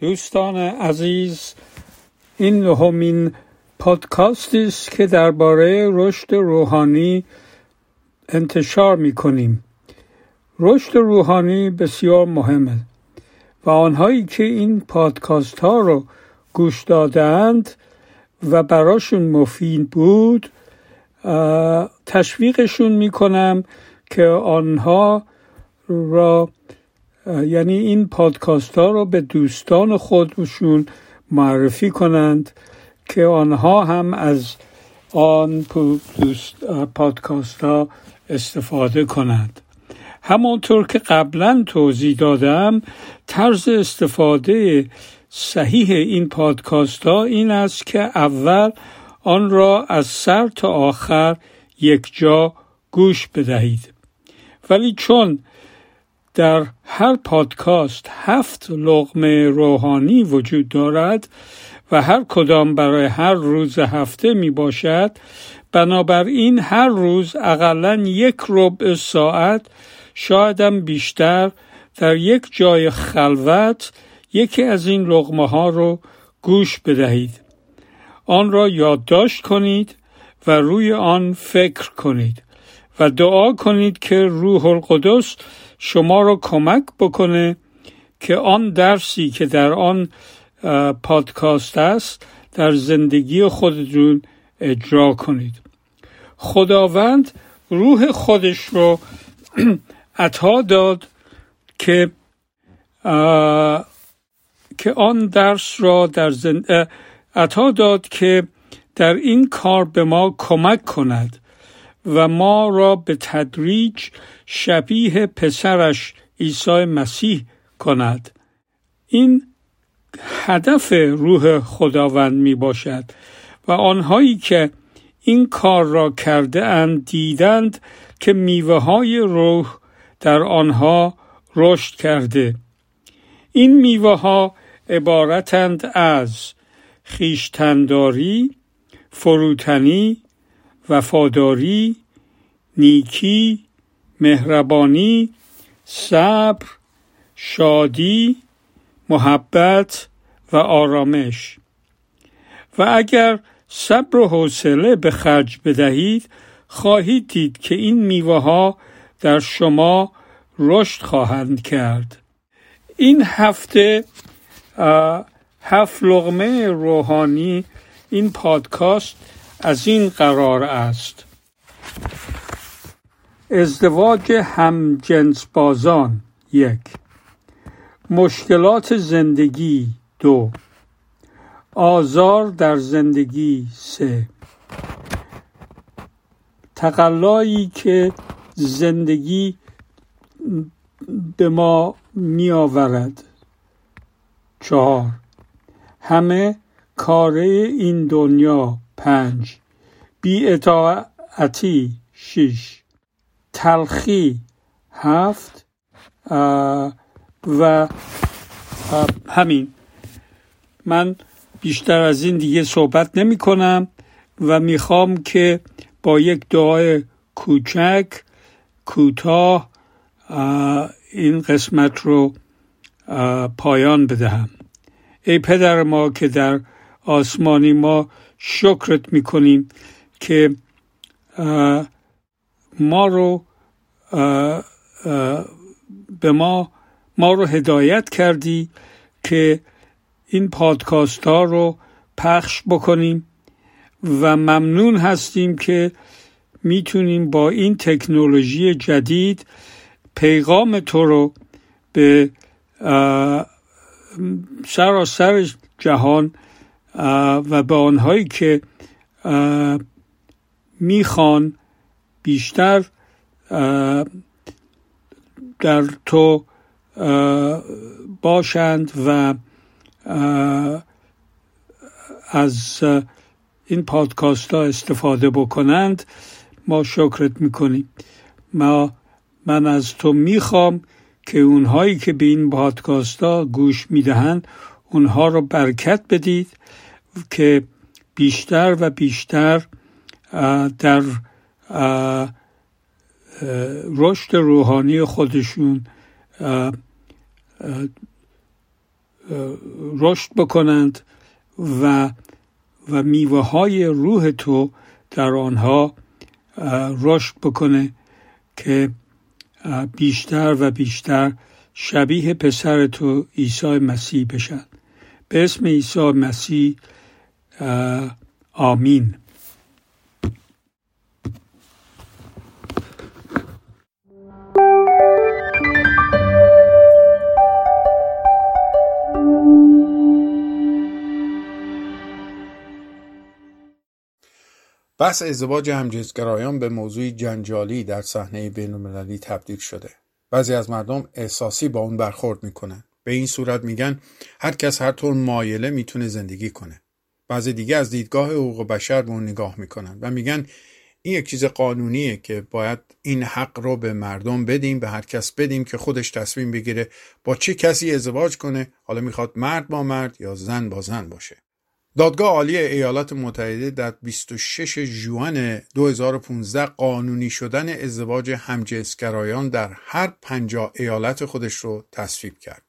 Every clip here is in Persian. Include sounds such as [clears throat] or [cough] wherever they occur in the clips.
دوستان عزیز این نهمین پادکاستی است که درباره رشد روحانی انتشار می کنیم. رشد روحانی بسیار مهمه و آنهایی که این پادکاست ها رو گوش دادند و براشون مفید بود تشویقشون می کنم که آنها را یعنی این پادکاست ها رو به دوستان خودشون معرفی کنند که آنها هم از آن پادکاست ها استفاده کنند. همانطور که قبلا توضیح دادم طرز استفاده صحیح این پادکاست ها این است که اول آن را از سر تا آخر یک جا گوش بدهید. ولی چون در هر پادکاست هفت لغمه روحانی وجود دارد و هر کدام برای هر روز هفته می باشد. بنابراین هر روز اقلا یک ربع ساعت شایدم بیشتر در یک جای خلوت یکی از این لغمه ها رو گوش بدهید. آن را یادداشت کنید و روی آن فکر کنید و دعا کنید که روح القدس شما را کمک بکنه که آن درسی که در آن پادکاست است در زندگی خودتون اجرا کنید. خداوند روح خودش رو [clears throat] عطا داد که که آن درس را در زند... عطا داد که در این کار به ما کمک کند. و ما را به تدریج شبیه پسرش عیسی مسیح کند. این هدف روح خداوند می باشد و آنهایی که این کار را کرده اند دیدند که میوه های روح در آنها رشد کرده. این میوه ها عبارتند از خیشتنداری فروتنی وفاداری نیکی مهربانی صبر شادی محبت و آرامش. و اگر صبر و حوصله به خرج بدهید خواهید دید که این میوه ها در شما رشد خواهند کرد. این هفته هفت لغمه روحانی این پادکاست از این قرار است. ازدواج همجنس بازان یک. مشکلات زندگی دو. آزار در زندگی سه. تقلایی که زندگی به ما می آورد چهار. همه کاره این دنیا پنج. بی اطاعتی شش. تلخی هفت. و همین. من بیشتر از این دیگه صحبت نمی کنم و می‌خوام که با یک دعای کوچک کوتاه این قسمت رو پایان بدهم. ای پدر ما که در آسمانی ما شکرت می‌کنیم که ما رو به ما ما رو هدایت کردی که این پادکاست ها رو پخش بکنیم و ممنون هستیم که می‌تونیم با این تکنولوژی جدید پیغام تو رو به سراسر جهان و به آنهایی که می‌خوان بیشتر در تو باشند و از این پادکاست ها استفاده بکنند ما شکرت می‌کنیم. ما من از تو می‌خوام که اونهایی که به این پادکاست ها گوش می‌دهند اونها رو برکت بدید که بیشتر و بیشتر در رشد روحانی خودشون رشد بکنند و و میوه های روح تو در آنها رشد بکنه که بیشتر و بیشتر شبیه پسر تو عیسی مسیح بشن. به اسم عیسی مسیح آمین. بحث ازدواج همجنسگرایان به موضوعی جنجالی در صحنه بینالمللی تبدیل شده. بعضی از مردم احساسی با اون برخورد می‌کنن. به این صورت میگن هر کس هر طور مایله می‌تونه زندگی کنه. بعضی دیگه از دیدگاه حقوق بشر به اون نگاه می‌کنن و میگن این یک چیز قانونیه که باید این حق رو به مردم بدیم به هر کس بدیم که خودش تصمیم بگیره با چه کسی ازدواج کنه حالا می‌خواد مرد با مرد یا زن با زن باشه دادگاه عالی ایالات متحده در 26 ژوئن 2015 قانونی شدن ازدواج همجنسگرایان در هر پنجاه ایالت خودش رو تصویب کرد.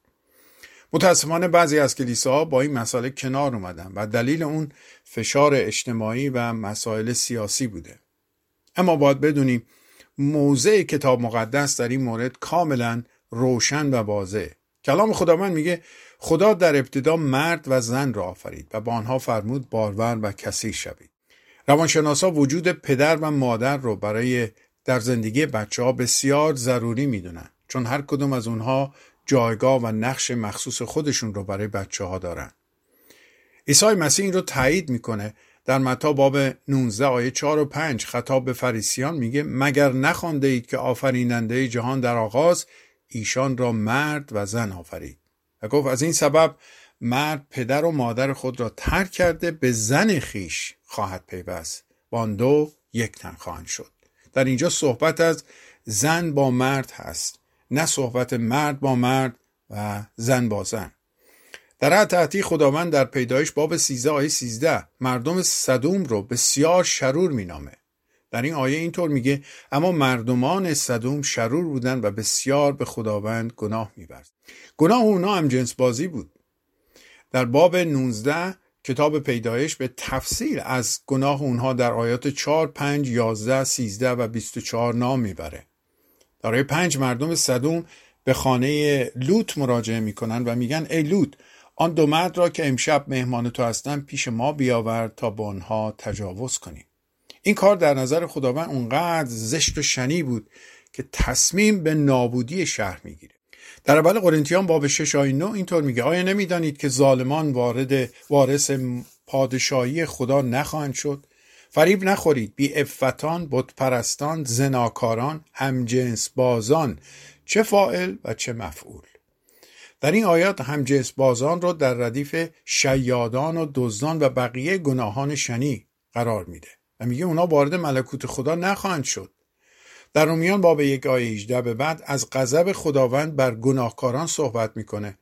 متاسفانه بعضی از کلیساها با این مسئله کنار اومدن و دلیل اون فشار اجتماعی و مسائل سیاسی بوده. اما باید بدونیم موضع کتاب مقدس در این مورد کاملا روشن و واضحه. کلام خداوند میگه خدا در ابتدا مرد و زن را آفرید و با آنها فرمود بارور و کثیر شوید روانشناسا وجود پدر و مادر رو برای در زندگی بچه ها بسیار ضروری می‌دونن چون هر کدوم از اونها جایگاه و نقش مخصوص خودشون رو برای بچه ها دارن. عیسی مسیح این رو تایید می‌کنه در متا باب 19 آیه 4 و 5 خطاب به فریسیان میگه مگر نخوانده اید که آفریننده جهان در آغاز ایشان را مرد و زن آفرید؟ و گفت از این سبب مرد پدر و مادر خود را ترک کرده به زن خیش خواهد پیوست و آن دو یک تن خواهند شد. در اینجا صحبت از زن با مرد هست. نه صحبت مرد با مرد و زن با زن. در تحتی خداوند در پیدایش باب 13 آیه 13 مردم صدوم رو بسیار شرور مینامه. در این آیه اینطور میگه اما مردمان صدوم شرور بودند و بسیار به خداوند گناه می‌برد. گناه اونا هم جنس بازی بود. در باب 19 کتاب پیدایش به تفصیل از گناه اونها در آیات 4 5 11 13 و 24 نام می‌بره. آیه 5 مردم صدوم به خانه لوط مراجعه می‌کنن و میگن ای لوط آن دو مرد را که امشب مهمان تو هستن پیش ما بیاورد تا با آنها تجاوز کنیم. این کار در نظر خداوند اونقدر زشت و شنی بود که تصمیم به نابودی شهر می‌گیره. در اول قرنتیان باب 6 آیه 9 اینطور میگه آیا نمی‌دانید که ظالمان وارد وارث پادشاهی خدا نخواهند شد؟ فریب نخورید بی افتان بت پرستان زناکاران همجنس بازان. چه فائل و چه مفعول. در این آیات همجنس بازان را در ردیف شیادان و دزدان و بقیه گناهان شنی قرار میده. و میگه اونا وارد ملکوت خدا نخواهند شد. در رومیان باب یک آیه 18 به بعد از غضب خداوند بر گناهکاران صحبت می‌کنه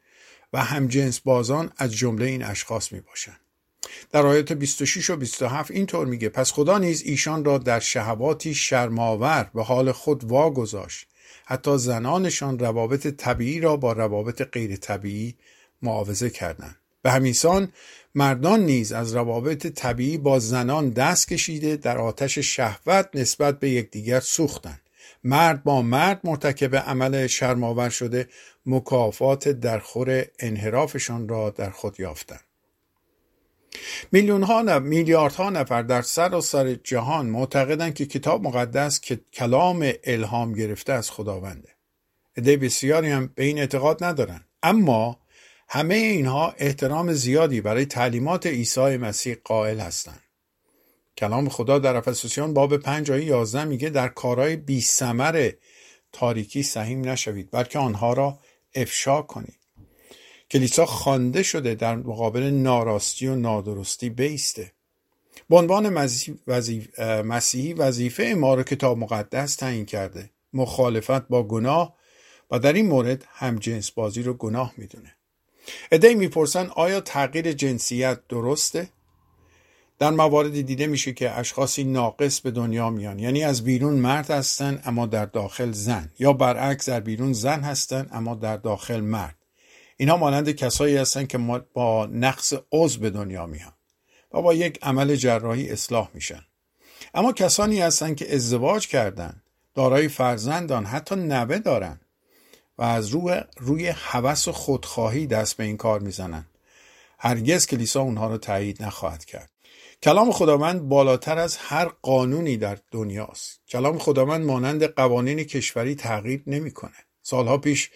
و همجنس بازان از جمله این اشخاص می‌باشند. در آیات 26 و 27 اینطور میگه پس خدا نیز ایشان را در شهواتی شرماور به حال خود واگذاشت. حتی زنانشان روابط طبیعی را با روابط غیر طبیعی معاوضه کردند. به همیسان مردان نیز از روابط طبیعی با زنان دست کشیده در آتش شهوت نسبت به یکدیگر سوختند. مرد با مرد مرتکب عمل شرماور شده مکافات درخور انحرافشان را در خود یافتند. میلیون ها نف... میلیاردها نفر در سر جهان معتقدند که کتاب مقدس که کلام الهام گرفته از خداونده عده بسیاری هم به این اعتقاد ندارند اما همه اینها احترام زیادی برای تعلیمات عیسی مسیح قائل هستند. کلام خدا در افسوسیان باب 5 آیه 11 میگه در کارهای بی سمر تاریکی سهیم نشوید بلکه آنها را افشا کنید. کلیسا خوانده شده در مقابل ناراستی و نادرستی بیسته. به عنوان مسیحی وظیفه ما را کتاب مقدس تعیین کرده. مخالفت با گناه و در این مورد هم جنس بازی رو گناه می‌دونه. ادهی می‌پرسن آیا تغییر جنسیت درسته؟ در مواردی دیده میشه که اشخاصی ناقص به دنیا میان یعنی از بیرون مرد هستن اما در داخل زن یا برعکس در بیرون زن هستن اما در داخل مرد اینها مانند کسایی هستند که با نقص عضو به دنیا میان و با یک عمل جراحی اصلاح میشن. اما کسانی هستند که ازدواج کردند دارای فرزندان حتی نوه دارن و از روی روی هوس و خودخواهی دست به این کار می‌زنن. هرگز کلیسا اونها رو تایید نخواهد کرد. کلام خداوند بالاتر از هر قانونی در دنیاست. کلام خداوند مانند قوانین کشوری تغییر نمی‌کنه. سالها پیش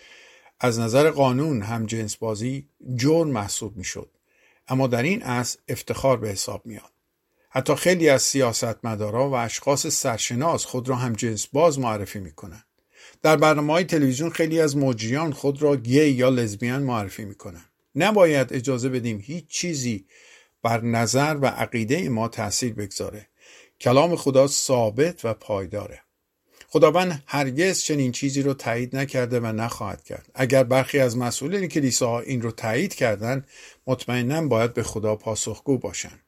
از نظر قانون هم جنس بازی جرم محسوب می‌شد. اما در این اصل افتخار به حساب میاد. حتی خیلی از سیاستمدارا و اشخاص سرشناس خود را هم جنس باز معرفی می‌کنند. در برنامه های تلویزیون خیلی از مجریان خود را گی یا لزبیان معرفی می‌کنند. نباید اجازه بدیم هیچ چیزی بر نظر و عقیده ما تاثیر بگذاره. کلام خدا ثابت و پایداره. خداوند هرگز چنین چیزی رو تایید نکرده و نخواهد کرد. اگر برخی از مسئولین کلیساها این رو تایید کردن مطمئنا باید به خدا پاسخگو باشند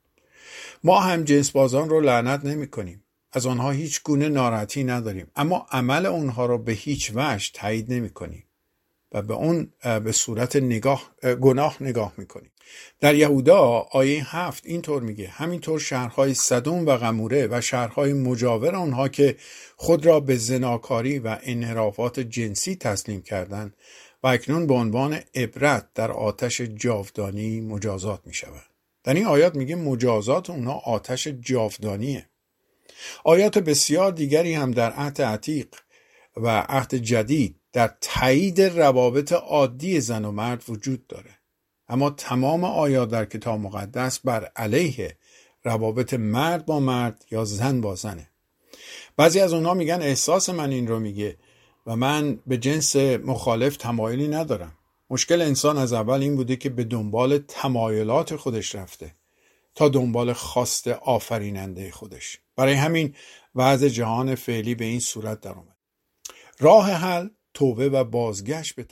ما هم جنس بازان رو لعنت نمی کنیم. از آنها هیچ گونه ناراحتی نداریم. اما عمل اونها رو به هیچ وجه تایید نمی کنیم. و به اون به صورت نگاه گناه نگاه می‌کنیم در یهودا آیه هفت اینطور میگه همینطور شهرهای صدوم و غموره و شهرهای مجاور آنها که خود را به زناکاری و انحرافات جنسی تسلیم کردند و اکنون به عنوان عبرت در آتش جاودانی مجازات می شود. در این آیات میگه مجازات اونها آتش جاودانیه. آیات بسیار دیگری هم در عهد عتیق و عهد جدید در تایید روابط عادی زن و مرد وجود داره. اما تمام آیات در کتاب مقدس بر علیه روابط مرد با مرد یا زن با زنه. بعضی از اونها میگن احساس من این رو میگه و من به جنس مخالف تمایلی ندارم. مشکل انسان از اول این بوده که به دنبال تمایلات خودش رفته تا دنبال خواست آفریننده خودش. برای همین وضع جهان فعلی به این صورت در اومد راه حل توبه و بازگشت به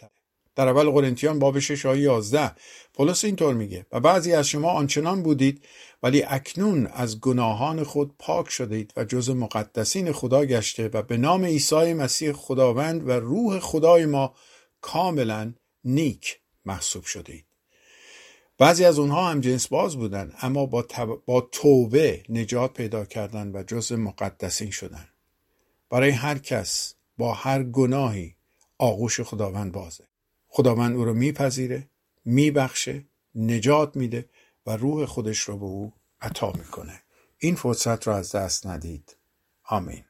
در اول قرنتیان باب 6 آیه 11 پولس اینطور میگه و بعضی از شما آنچنان بودید ولی اکنون از گناهان خود پاک شدید و جز مقدسین خدا گشته و به نام عیسی مسیح خداوند و روح خدای ما کاملا نیک محسوب شدید بعضی از اونها هم جنس باز بودن اما با, با توبه نجات پیدا کردن و جز مقدسین شدن. برای هر کس با هر گناهی آغوش خداوند بازه. خداوند او رو میپذیره میبخشه نجات میده و روح خودش رو به او عطا می‌کنه. این فرصت رو از دست ندید. آمین.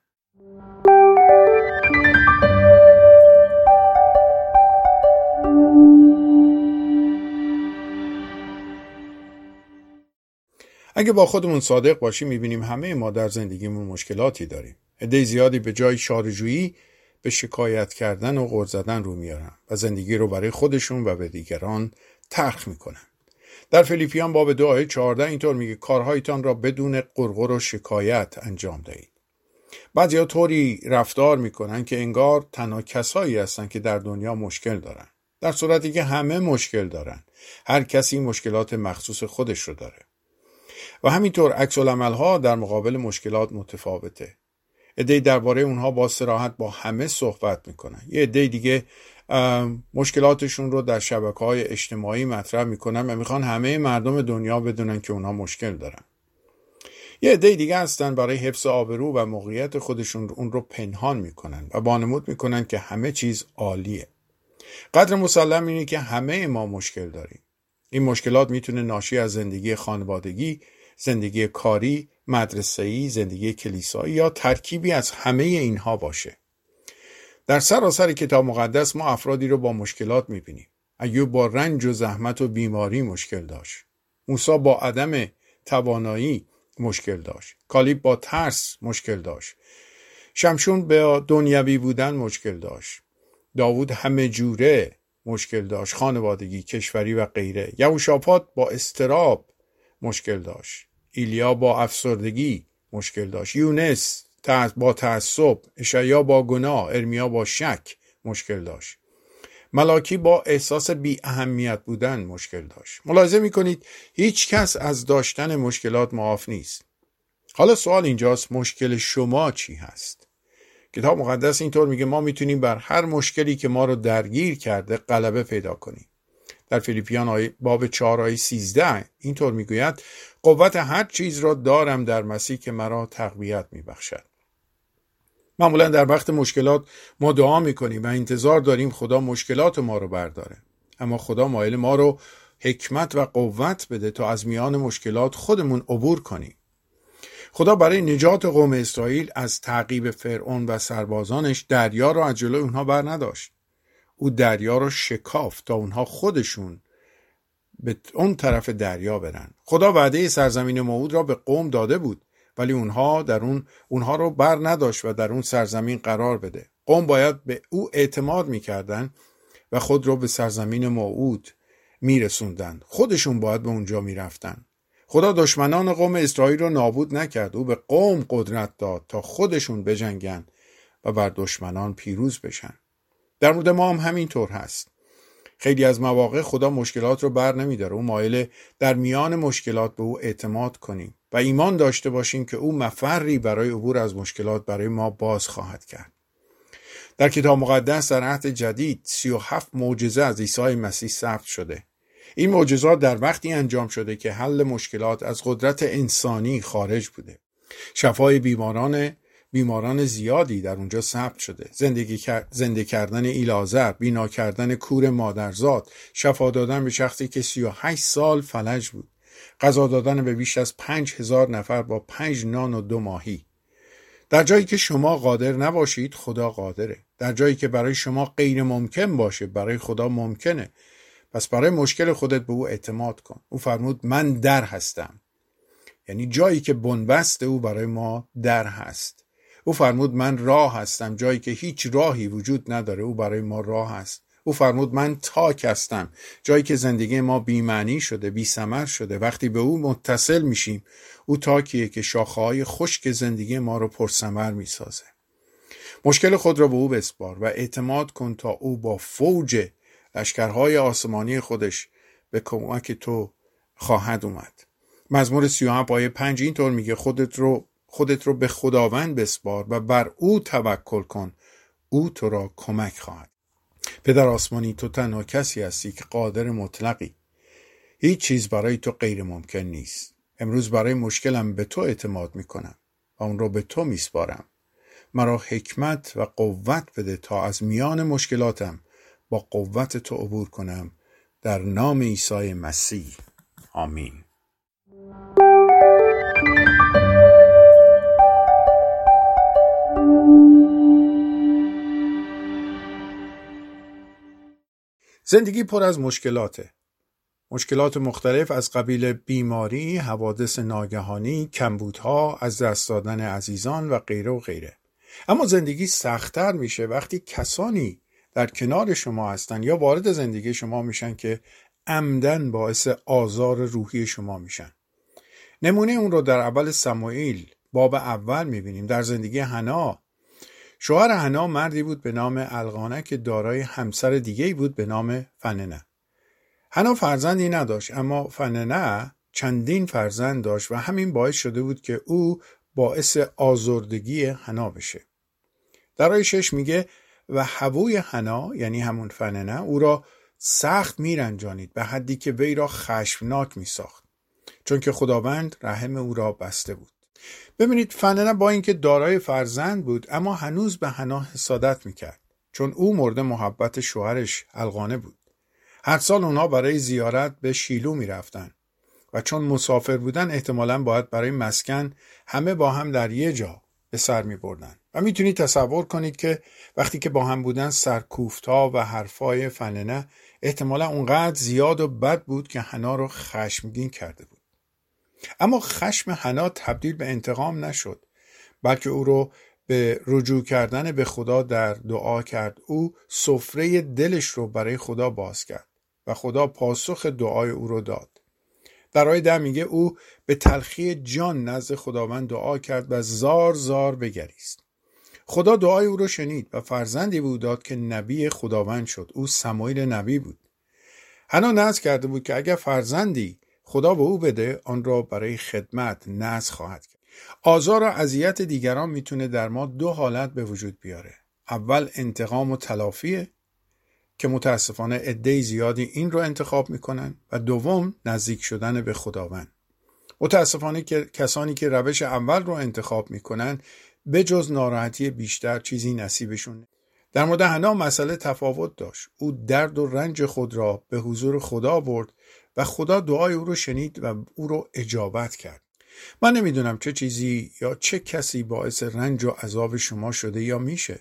اگه با خودمون صادق باشیم می‌بینیم همه ما در زندگیمون مشکلاتی داریم. عده زیادی به جای شارجویی به شکایت کردن و غر زدن رو میارن و زندگی رو برای خودشون و به دیگران ترخ می‌کنن. در فیلیپیان باب دو آیه 14 اینطور میگه کارهایتان را بدون قرقر و شکایت انجام دهید. بعضیا طوری رفتار می‌کنن که انگار تنها کسایی هستن که در دنیا مشکل دارن. در صورتی که همه مشکل دارن. هر کسی مشکلات مخصوص خودش رو داره. و همینطور عکس ها در مقابل مشکلات متفاوته. عده درباره اونها با سراحت با همه صحبت می‌کنن یه عده دیگه مشکلاتشون رو در شبکه های اجتماعی مطرح می‌کنن و می‌خوان همه مردم دنیا بدونن که اونها مشکل دارن. یه عده دیگه هستن برای حفظ آبرو و موقعیت خودشون اون رو پنهان می‌کنن و بانمود می‌کنن که همه چیز عالیه. قدر مسلم اینه که همه ما مشکل داریم. این مشکلات می‌تونه ناشی از زندگی خانوادگی زندگی کاری مدرسه‌ای، زندگی کلیسایی یا ترکیبی از همه اینها باشه. در سراسر کتاب مقدس ما افرادی رو با مشکلات می‌بینیم. ایوب با رنج و زحمت و بیماری مشکل داشت. موسی با عدم توانایی مشکل داشت. کالیب با ترس مشکل داشت. شمشون به دنیوی بودن مشکل داشت. داوود همه جوره مشکل داشت. خانوادگی، کشوری و غیره. یهوشافات با استراب مشکل داشت. ایلیا با افسردگی مشکل داشت. یونس با تعصب اشعیا با گناه ارمیا با شک مشکل داشت. ملاکی با احساس بی اهمیت بودن مشکل داشت. ملاحظه می‌کنید هیچ کس از داشتن مشکلات معاف نیست. حالا سوال اینجاست مشکل شما چی هست؟ کتاب مقدس اینطور میگه ما می‌تونیم بر هر مشکلی که ما رو درگیر کرده غلبه پیدا کنیم. در فیلیپیان باب 4 آیه 13 اینطور می‌گوید قوت هر چیز را دارم در مسیح که مرا تقویت میبخشد. معمولا در وقت مشکلات ما دعا می‌کنیم و انتظار داریم خدا مشکلات ما رو برداره. اما خدا مایل ما رو حکمت و قوت بده تا از میان مشکلات خودمون عبور کنیم. خدا برای نجات قوم اسرائیل از تعقیب فرعون و سربازانش دریا را از جلوی اونها بر نداشت. او دریا را شکافت تا اونها خودشون به اون طرف دریا برن. خدا وعده سرزمین موعود را به قوم داده بود ولی اونها در اون اونها رو بر نداشت و در اون سرزمین قرار بده. قوم باید به او اعتماد می‌کردن و خود را به سرزمین موعود میرسوندن. خودشون باید به اونجا می‌رفتن. خدا دشمنان قوم اسرائیل را نابود نکرد. او به قوم قدرت داد تا خودشون بجنگن و بر دشمنان پیروز بشن. در مورد ما هم همینطور هست. خیلی از مواقع خدا مشکلات رو بر نمیداره. او مایله در میان مشکلات به او اعتماد کنیم و ایمان داشته باشیم که او مفری برای عبور از مشکلات برای ما باز خواهد کرد. در کتاب مقدس در عهد جدید سی و هفت معجزه از عیسی مسیح ثبت شده. این معجزات در وقتی انجام شده که حل مشکلات از قدرت انسانی خارج بوده. شفای بیماران بیماران زیادی در اونجا ثبت شده. زندگی زنده کردن ایلازر بینا کردن کور مادرزاد شفا دادن به شخصی که 38 سال فلج بود. غذا دادن به بیش از پنج هزار نفر با پنج نان و دو ماهی. در جایی که شما قادر نباشید خدا قادره. در جایی که برای شما غیر ممکن باشه برای خدا ممکنه. پس برای مشکل خودت به او اعتماد کن. او فرمود من در هستم. یعنی جایی که بنبست او برای ما در هست. او فرمود من راه هستم جایی که هیچ راهی وجود نداره او برای ما راه هست او فرمود من تاک هستم جایی که زندگی ما بیمعنی شده بی سمر شده. وقتی به او متصل میشیم او تاکیه که شاخه‌های خشک زندگی ما رو پرسمر می‌سازه. مشکل خود را به او بسپار و اعتماد کن تا او با فوج لشکرهای آسمانی خودش به کمک تو خواهد اومد. مزمور 37 آیه 5 اینطور میگه خودت رو خودت رو به خداوند بسپار و بر او توکل کن. او تو را کمک خواهد. پدر آسمانی تو تنها کسی هستی که قادر مطلقی. هیچ چیز برای تو غیر ممکن نیست. امروز برای مشکلم به تو اعتماد می‌کنم و اون رو به تو میسپارم. مرا حکمت و قوت بده تا از میان مشکلاتم با قوت تو عبور کنم. در نام عیسی مسیح. آمین. زندگی پر از مشکلاته مشکلات مختلف از قبیل بیماری، حوادث ناگهانی، کمبودها، از دست دادن عزیزان و غیره و غیره. اما زندگی سختتر میشه وقتی کسانی در کنار شما هستن یا وارد زندگی شما میشن که عمدن باعث آزار روحی شما میشن. نمونه اون رو در اول سموئیل باب اول می‌بینیم در زندگی حنا شوهر حنا مردی بود به نام القانه که دارای همسر دیگه بود به نام فننه. حنا فرزندی نداشت اما فننه چندین فرزند داشت و همین باعث شده بود که او باعث آزردگی حنا بشه. در شش میگه و هووی حنا یعنی همون فننه او را سخت میرنجانید به حدی که وی را خشمناک میساخت چون که خداوند رحم او را بسته بود. ببینید فننه با اینکه دارای فرزند بود اما هنوز به حنا حسادت می‌کرد چون او مورد محبت شوهرش القانه بود هر سال اونا برای زیارت به شیلو می‌رفتن و چون مسافر بودن احتمالا باید برای مسکن همه با هم در یه جا به سر می بردن. و می‌تونید تصور کنید که وقتی که با هم بودن سرکوفتا و حرفای فننه احتمالا اونقدر زیاد و بد بود که حنا رو خشمگین کرده بود. اما خشم حنا تبدیل به انتقام نشد بلکه او رو به رجوع کردن به خدا در دعا کرد. او سفره دلش رو برای خدا باز کرد و خدا پاسخ دعای او رو داد. در آیه ده میگه او به تلخی جان نزد خداوند دعا کرد و زار زار بگریست. خدا دعای او رو شنید و فرزندی بود داد که نبی خداوند شد. او سمایل نبی بود. حنا نزد کرده بود که اگر فرزندی خدا به او بده آن را برای خدمت نز خواهد کرد. آزار و اذیت دیگران می‌تونه در ما دو حالت به وجود بیاره. اول انتقام و تلافیه که متاسفانه عده زیادی این رو انتخاب می‌کنن. و دوم نزدیک شدن به خداوند. متاسفانه که کسانی که روش اول رو انتخاب می‌کنن به جز ناراحتی بیشتر چیزی نصیبشون در مورد حنا مسئله تفاوت داشت. او درد و رنج خود را به حضور خدا برد و خدا دعای او رو شنید و او رو اجابت کرد. من نمی‌دونم چه چیزی یا چه کسی باعث رنج و عذاب شما شده یا میشه.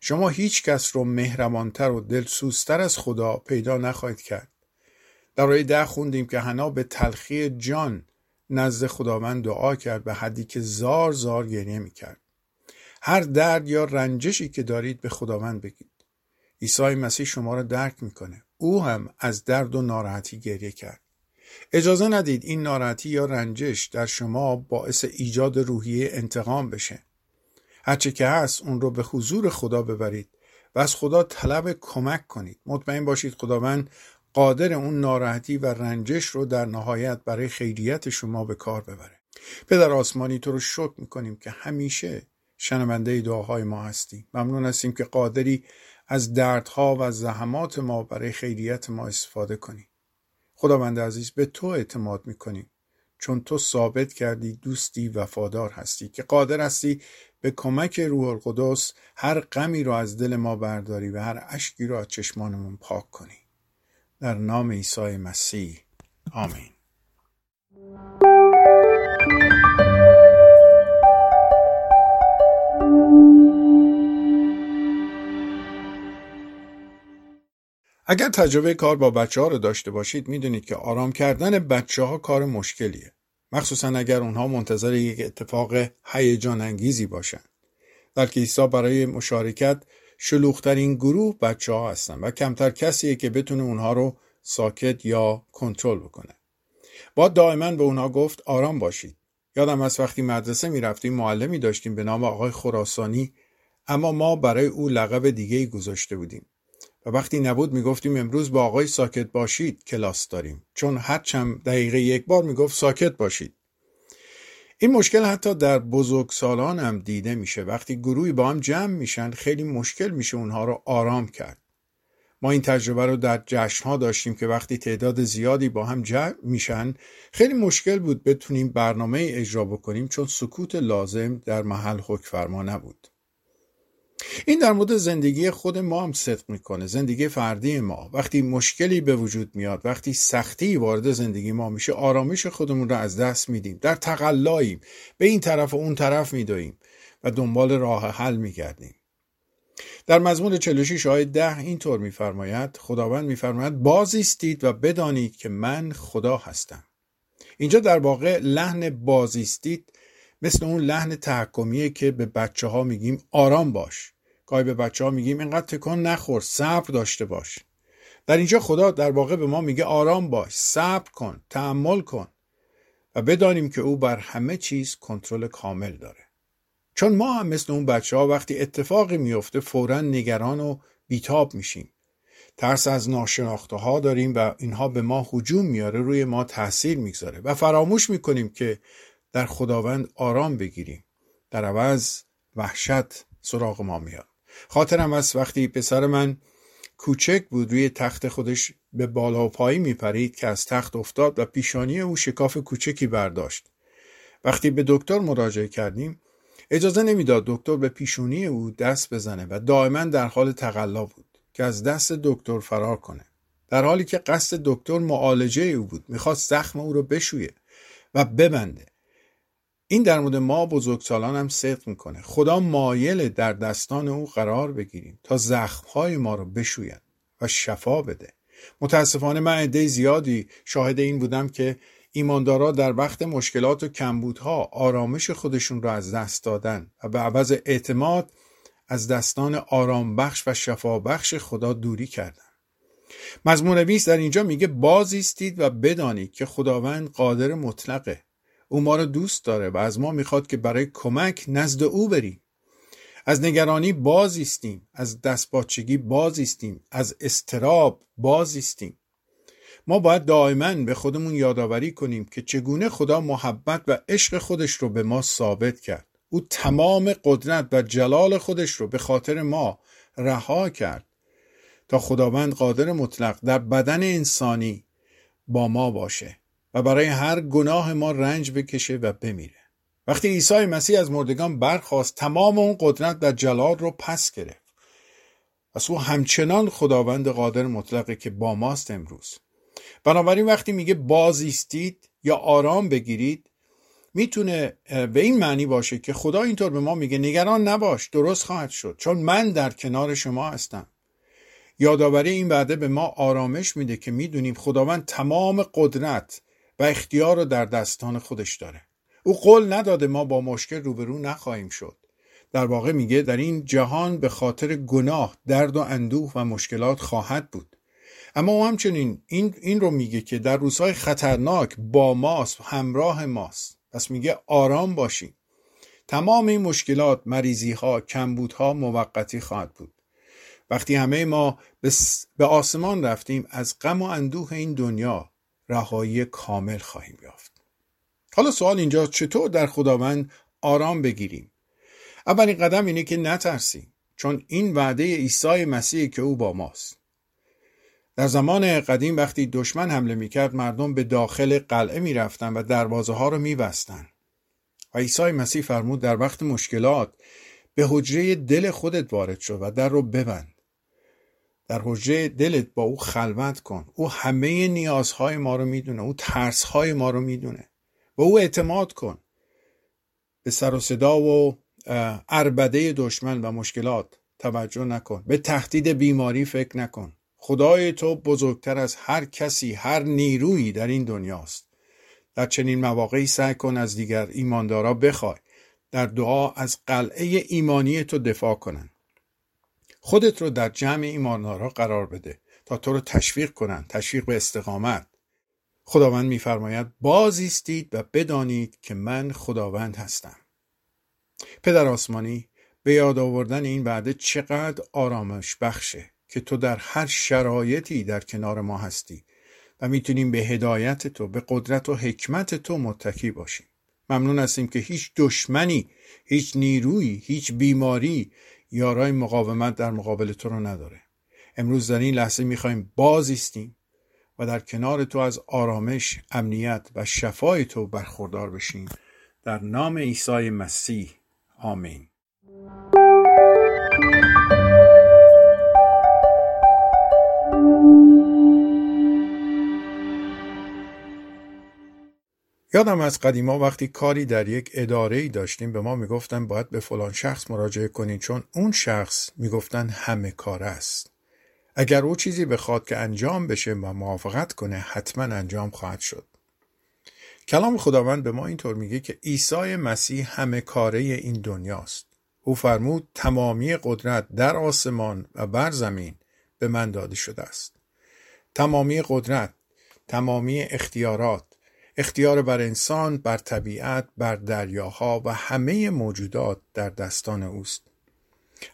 شما هیچ کس رو مهربانتر و دلسوزتر از خدا پیدا نخواهید کرد. در آیه ده خوندیم که حنا به تلخی جان نزد خداوند دعا کرد به حدی که زار زار گریه می‌کرد. هر درد یا رنجشی که دارید به خداوند بگید. عیسی مسیح شما را درک می‌کنه. او هم از درد و ناراحتی گریه کرد. اجازه ندید این ناراحتی یا رنجش در شما باعث ایجاد روحیه انتقام بشه. هرچه که هست اون رو به حضور خدا ببرید و از خدا طلب کمک کنید. مطمئن باشید خداوند قادر اون ناراحتی و رنجش رو در نهایت برای خیریت شما به کار ببره. پدر آسمانی تو رو شکر می‌کنیم که همیشه شنونده دعاهای ما هستی. ممنون هستیم که قادری از دردها و زحمات ما برای خیریت ما استفاده کنی. خداوند عزیز به تو اعتماد می‌کنیم. چون تو ثابت کردی دوستی وفادار هستی که قادر هستی به کمک روح القدس هر غمی رو از دل ما برداری و هر اشکی رو از چشمانمون پاک کنی. در نام عیسی مسیح. آمین. اگر تجربه کار با بچه ها رو داشته باشید می‌دونید که آرام کردن بچه ها کار مشکلیه. مخصوصا اگر اونها منتظر یک اتفاق هیجان انگیزی باشن. در کلیسا برای مشارکت شلوغترین گروه بچه ها هستن و کمتر کسیه که بتونه اونها رو ساکت یا کنترل بکنه. با دائما به اونها گفت آرام باشید. یادم از وقتی مدرسه می‌رفتیم معلمی داشتیم به نام آقای خراسانی اما ما برای او لقب دیگه گذاشته بودیم. و وقتی نبود می‌گفتیم امروز با آقای ساکت باشید کلاس داریم. چون هر چند دقیقه یک بار می‌گفت ساکت باشید. این مشکل حتی در بزرگسالان هم دیده میشه. وقتی گروهی با هم جمع میشن خیلی مشکل میشه اونها رو آرام کرد. ما این تجربه رو در جشن ها داشتیم که وقتی تعداد زیادی با هم جمع میشن خیلی مشکل بود بتونیم برنامه اجرا بکنیم چون سکوت لازم در محل حکم فرما نبود. این در مورد زندگی خود ما هم صدق می‌کنه. زندگی فردی ما. وقتی مشکلی به وجود میاد وقتی سختی وارد زندگی ما میشه آرامش خودمون رو از دست میدیم. در تقلاییم. به این طرف و اون طرف میدویم و دنبال راه حل میگردیم. در مزمون 46 آیه ده اینطور میفرماید. خداوند میفرماید بازیستید و بدانید که من خدا هستم. اینجا در واقع لحن بازیستید مثل اون لحن تحکمیه که به بچه ها میگیم آرام باش. گاهی به بچه ها میگیم اینقدر تکان نخور صبر داشته باش. در اینجا خدا در واقع به ما میگه آرام باش صبر کن تحمل کن و بدانیم که او بر همه چیز کنترل کامل داره. چون ما هم مثل اون بچه ها وقتی اتفاقی میفته فورا نگران و بیتاب میشیم. ترس از ناشناخته ها داریم و اینها به ما هجوم میاره روی ما تاثیر می‌گذاره و فراموش می‌کنیم که در خداوند آرام بگیریم. در عوض وحشت سراغ ما میاد. خاطرم از وقتی پسر من کوچک بود روی تخت خودش به بالا و پایی میپرید که از تخت افتاد و پیشانی او شکاف کوچکی برداشت. وقتی به دکتر مراجعه کردیم اجازه نمی‌داد دکتر به پیشونی او دست بزنه و دائما در حال تقلا بود که از دست دکتر فرار کنه. در حالی که قصد دکتر معالجه او بود می‌خواست زخم او رو بشویه و ببنده. این در مورد ما بزرگسالان هم صدق می‌کنه. خدا مایل در دستان او قرار بگیریم تا زخمهای ما رو بشوید و شفا بده. متاسفانه من عده زیادی شاهد این بودم که ایماندارا در وقت مشکلات و کمبودها آرامش خودشون را از دست دادن و به عوض اعتماد از دستان آرام بخش و شفا بخش خدا دوری کردن. مزمون نویس در اینجا میگه بازیستید و بدانید که خداوند قادر مطلقه. او ما را دوست داره و از ما می‌خواد که برای کمک نزد او بریم. از نگرانی بازیستیم از دستپاچگی بازیستیم از استراب بازیستیم. ما باید دائما به خودمون یادآوری کنیم که چگونه خدا محبت و عشق خودش رو به ما ثابت کرد. او تمام قدرت و جلال خودش رو به خاطر ما رها کرد تا خداوند قادر مطلق در بدن انسانی با ما باشه. و برای هر گناه ما رنج بکشه و بمیره. وقتی عیسی مسیح از مردگان برخواست تمام اون قدرت و جلال رو پس گرفت. پس او همچنان خداوند قادر مطلقه که با ماست امروز. بنابراین وقتی میگه باز ایستید یا آرام بگیرید می‌تونه به این معنی باشه که خدا اینطور به ما میگه نگران نباش درست خواهد شد چون من در کنار شما هستم. یادآوری این وعده به ما آرامش میده که می‌دونیم خداوند تمام قدرت و اختیار رو در دستان خودش داره. او قول نداده ما با مشکل روبرو نخواهیم شد. در واقع میگه در این جهان به خاطر گناه درد و اندوه و مشکلات خواهد بود. اما او همچنین این, این رو میگه که در روزهای خطرناک با ماست همراه ماست. پس میگه آرام باشیم. تمام این مشکلات مریضی ها کمبود ها موقتی خواهد بود. وقتی همه ما به آسمان رفتیم از غم و اندوه این دنیا رهایی کامل خواهیم یافت. حالا سوال اینجا چطور در خداوند آرام بگیریم؟ اولین قدم اینه که نترسیم چون این وعده عیسی مسیح که او با ماست. در زمان قدیم وقتی دشمن حمله می‌کرد مردم به داخل قلعه می‌رفتن و دروازه ها رو میبستن. و عیسی مسیح فرمود در وقت مشکلات به حجره دل خودت وارد شد و در رو ببند. در حجره دلت با او خلوت کن. او همه نیازهای ما رو می‌دونه او ترسهای ما رو می‌دونه. به او اعتماد کن. به سر و صدا و اربده دشمن و مشکلات توجه نکن. به تهدید بیماری فکر نکن. خدای تو بزرگتر از هر کسی هر نیرویی در این دنیاست. در چنین مواقعی سعی کن از دیگر ایماندارا بخوای. در دعا از قلعه ایمانی تو دفاع کنن. خودت رو در جمع ایماندارا قرار بده تا تو رو تشویق کنن تشویق به استقامت. خداوند میفرماید بازیستید و بدانید که من خداوند هستم. پدر آسمانی به یاد آوردن این وعده چقدر آرامش بخشه که تو در هر شرایطی در کنار ما هستی و می‌تونیم به هدایت تو به قدرت و حکمت تو متکی باشیم. ممنون هستیم که هیچ دشمنی هیچ نیرویی هیچ بیماری یارای مقاومت در مقابل تو رو نداره. امروز در این لحظه می‌خوایم بازیستیم و در کنار تو از آرامش امنیت و شفای تو برخوردار بشیم. در نام عیسی مسیح آمین. یادم از قدیما وقتی کاری در یک اداره ای داشتیم به ما می‌گفتن باید به فلان شخص مراجعه کنین چون اون شخص می‌گفتن همه کار است. اگر او چیزی بخواد که انجام بشه و موافقت کنه حتما انجام خواهد شد. کلام خداوند به ما اینطور میگه که عیسی مسیح همه کاره این دنیاست او فرمود تمامی قدرت در آسمان و بر زمین به من داده شده است. تمامی قدرت تمامی اختیارات اختیار بر انسان بر طبیعت بر دریاها و همه موجودات در دستان اوست.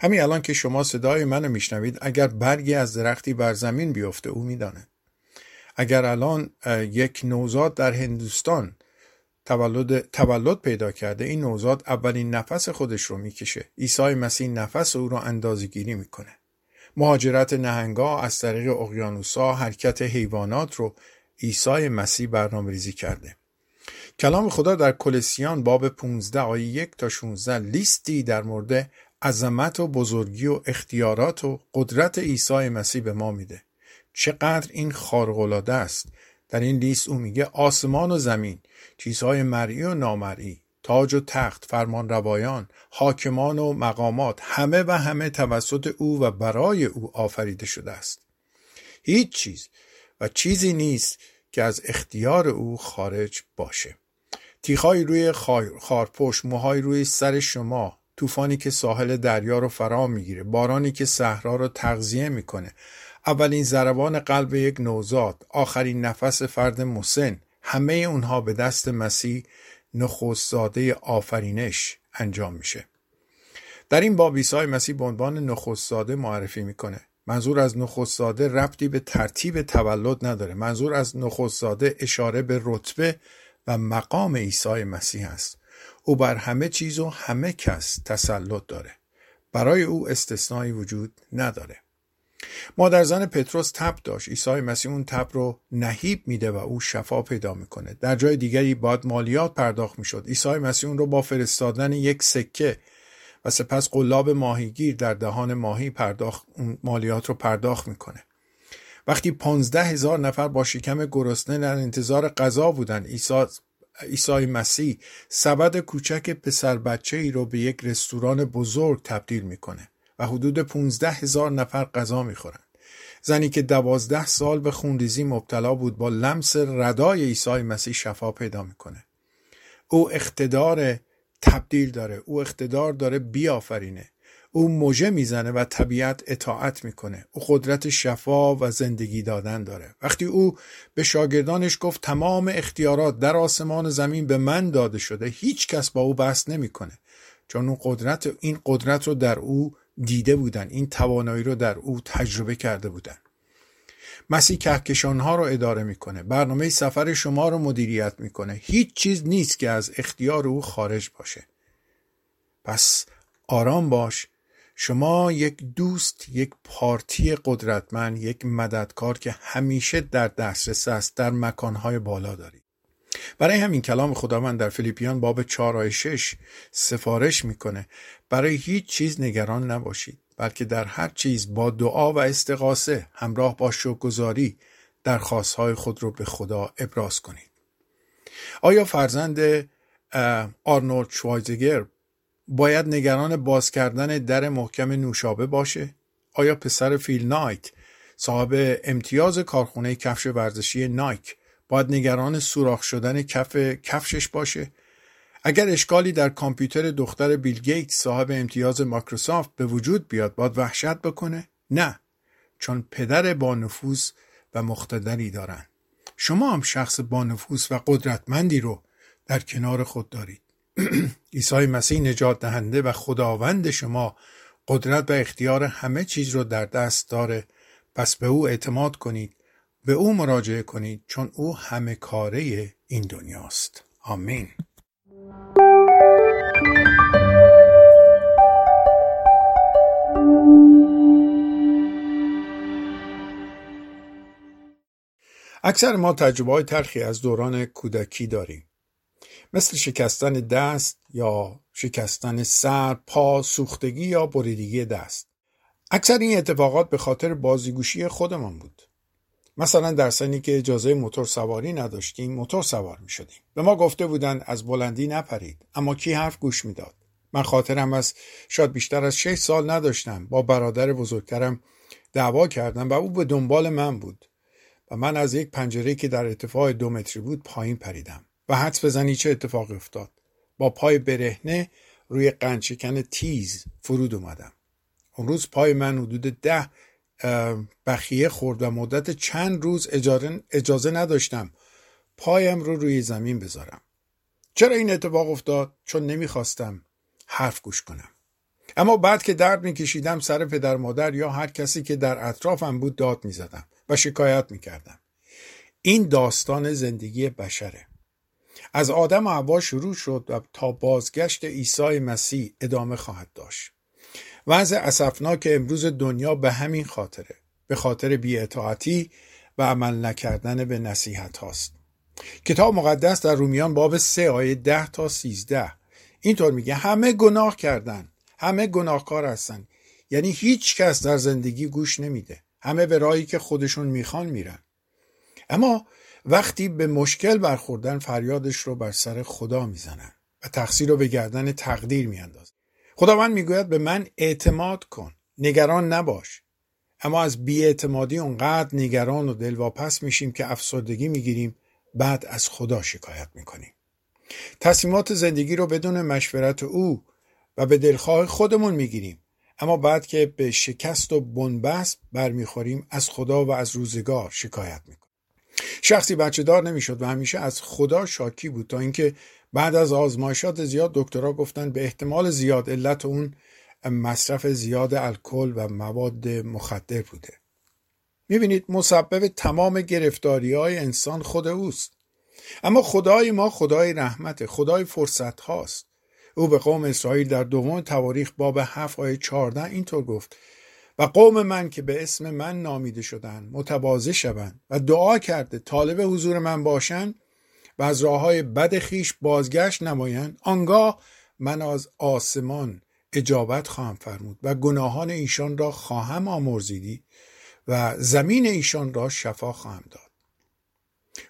همین الان که شما صدای منو میشنوید اگر برگی از درختی بر زمین بیفته او میدانه اگر الان یک نوزاد در هندوستان تولد, تولد پیدا کرده این نوزاد اولین نفس خودش رو می‌کشه. عیسی مسیح نفس او رو اندازه گیری می‌کنه. مهاجرت نهنگا از طریق اقیانوسا حرکت حیوانات رو عیسی مسیح برنامه ریزی کرده. کلام خدا در کلسیان باب 15 آیه 1 تا 16 لیستی در مورد عظمت و بزرگی و اختیارات و قدرت عیسی مسیح به ما میده. چقدر این خارق‌العاده است. در این لیست او میگه آسمان و زمین چیزهای مرئی و نامرئی تاج و تخت فرمان روایان حاکمان و مقامات همه و همه توسط او و برای او آفریده شده است. هیچ چیز و چیزی نیست که از اختیار او خارج باشه. تیخهای روی خارپشت موهای روی سر شما طوفانی که ساحل دریا رو فرا می‌گیره بارانی که صحرا رو تغذیه می‌کنه. اولین ضربان قلب یک نوزاد آخرین نفس فرد مسن. همه اونها به دست مسیح نخستزاده آفرینش انجام میشه. در این باب عیسی مسیح به عنوان نخستزاده معرفی می‌کنه. منظور از نخستزاده ربطی به ترتیب تولد نداره. منظور از نخستزاده اشاره به رتبه و مقام عیسی مسیح است. او بر همه چیز و همه کس تسلط داره. برای او استثنایی وجود نداره. مادر زن پتروس تب داشت. عیسی مسیح اون تب رو نهیب میده و او شفا پیدا می‌کنه. در جای دیگری باید مالیات پرداخت می‌شد. عیسی مسیح اون رو با فرستادن یک سکه و سپس قلاب ماهیگیر در دهان ماهی پرداخت مالیات رو پرداخت می‌کنه وقتی پانزده هزار نفر با شکم گرسنه در انتظار غذا بودن عیسی عیسی مسیح سبد کوچک پسر بچه ای رو به یک رستوران بزرگ تبدیل می‌کنه و حدود 15 هزار نفر غذا می‌خورن. زنی که دوازده سال به خونریزی مبتلا بود با لمس ردای عیسی مسیح شفا پیدا می‌کنه. او اقتدار تبدیل داره. او اقتدار داره بیافرینه. او موجه می‌زنه و طبیعت اطاعت می‌کنه. او قدرت شفا و زندگی دادن داره. وقتی او به شاگردانش گفت تمام اختیارات در آسمان زمین به من داده شده هیچ کس با او بحث نمی‌کنه. چون اون قدرت این قدرت رو در او دیده بودن. این توانایی رو در او تجربه کرده بودن. مسیح کهکشان ها رو اداره می‌کنه. برنامه سفر شما رو مدیریت می‌کنه. هیچ چیز نیست که از اختیار او خارج باشه. پس آرام باش. شما یک دوست یک پارتی قدرتمند یک مددکار که همیشه در دسترس است در مکانهای بالا دارید برای همین کلام خداوند در فیلیپیان باب 4 آیه 6 سفارش می‌کنه. برای هیچ چیز نگران نباشید. بلکه در هر چیز با دعا و استقاسه همراه با شکرگزاری درخواستهای خود رو به خدا ابراز کنید آیا فرزند آرنولد شوایزگر باید نگران باز کردن در محکم نوشابه باشه؟ آیا پسر فیل نایت صاحب امتیاز کارخونه کفش ورزشی نایک باید نگران سوراخ شدن کف کفشش باشه؟ اگر اشکالی در کامپیوتر دختر بیل گیت صاحب امتیاز مایکروسافت به وجود بیاد باید وحشت بکنه؟ نه چون پدر با نفوذ و مقتدری دارن. شما هم شخص با نفوذ و قدرتمندی رو در کنار خود دارید. [clears throat] عیسی مسیح نجات دهنده و خداوند شما قدرت و اختیار همه چیز رو در دست داره. پس به او اعتماد کنید به او مراجعه کنید چون او همه کاره این دنیاست. آمین. اکثر ما تجربه های تلخی از دوران کودکی داریم مثل شکستن دست یا شکستن سر، پا، سوختگی یا بریدگی دست. اکثر این اتفاقات به خاطر بازیگوشی خودمان بود. مثلا در سنی که اجازه موتور سواری نداشتیم موتور سوار می شدیم. به ما گفته بودن از بلندی نپرید. اما کی حرف گوش می‌داد؟ من خاطرم از شاید بیشتر از شش سال نداشتم. با برادر بزرگترم دعوا کردم و او به دنبال من بود. و من از یک پنجره که در ارتفاع دو متری بود پایین پریدم. و حدس بزنی چه اتفاقی افتاد؟ با پای برهنه روی قنچکن تیز فرود اومدم. اون روز پای من حدود ده بخیه خورد و مدت چند روز اجازه نداشتم پایم رو روی زمین بذارم. چرا این اتفاق افتاد؟ چون نمی‌خواستم حرف گوش کنم. اما بعد که درد میکشیدم سر پدر مادر یا هر کسی که در اطرافم بود داد می‌زدم و شکایت می‌کردم. این داستان زندگی بشره. از آدم و شروع شد و تا بازگشت عیسی مسیح ادامه خواهد داشت. وضع اسفناک امروز دنیا به همین خاطره به خاطر بیاطاعتی و عمل نکردن به نصیحت هاست. کتاب مقدس در رومیان باب سه آیه ده تا سیزده. اینطور میگه همه گناه کردن همه گناهکار هستن. یعنی هیچ کس در زندگی گوش نمیده. همه به راهی که خودشون می‌خوان میرن. اما وقتی به مشکل برخوردن فریادش رو بر سر خدا می‌زنن و تقصیر رو به گردن تقدیر میاندازن. خداوند می‌گوید به من اعتماد کن نگران نباش. اما از بیاعتمادی اونقدر نگران و دلواپس میشیم که افسردگی می‌گیریم بعد از خدا شکایت می‌کنیم. تصمیمات زندگی رو بدون مشورت او و به دلخواه خودمون می‌گیریم. اما بعد که به شکست و بنبست برمیخوریم از خدا و از روزگار شکایت می‌کنیم. شخصی بچه دار نمی‌شد و همیشه از خدا شاکی بود تا اینکه بعد از آزمایشات زیاد دکترها گفتن به احتمال زیاد علت اون مصرف زیاد الکل و مواد مخدر بوده. می‌بینید مسبب تمام گرفتاری های انسان خود اوست. اما خدای ما خدای رحمت خدای فرصت هاست او به قوم اسرائیل در دوم تواریخ باب 7 آیه 14 اینطور گفت و قوم من که به اسم من نامیده شدن متواضع شوند و دعا کرده طالب حضور من باشند و از راه های بد خیش بازگشت نمایند. آنگاه من از آسمان اجابت خواهم فرمود و گناهان ایشان را خواهم آمرزیدی و زمین ایشان را شفا خواهم داد.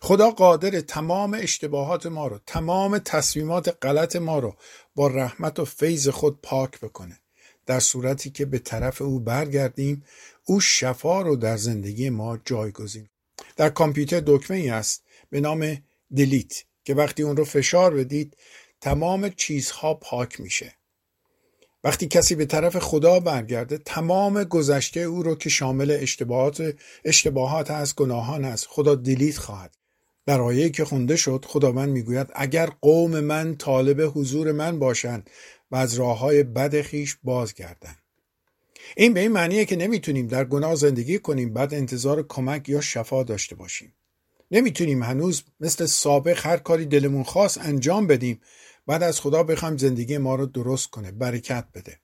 خدا قادر تمام اشتباهات ما رو تمام تصمیمات غلط ما رو با رحمت و فیض خود پاک بکنه. در صورتی که به طرف او برگردیم او شفا رو در زندگی ما جایگزین. در کامپیوتر دکمه ای است به نام دلیت که وقتی اون رو فشار بدید تمام چیزها پاک میشه. وقتی کسی به طرف خدا برگرده تمام گذشته او رو که شامل اشتباهات اشتباهات از گناهان است خدا دلیت خواهد. در که خونده شد خداوند می‌گوید اگر قوم من طالب حضور من باشند و از راه های بد خیش بازگردند. این به این معنیه که نمی‌تونیم در گناه زندگی کنیم بعد انتظار کمک یا شفا داشته باشیم. نمی‌تونیم هنوز مثل سابق هر کاری دلمون خواست انجام بدیم. بعد از خدا بخوایم زندگی ما رو درست کنه برکت بده.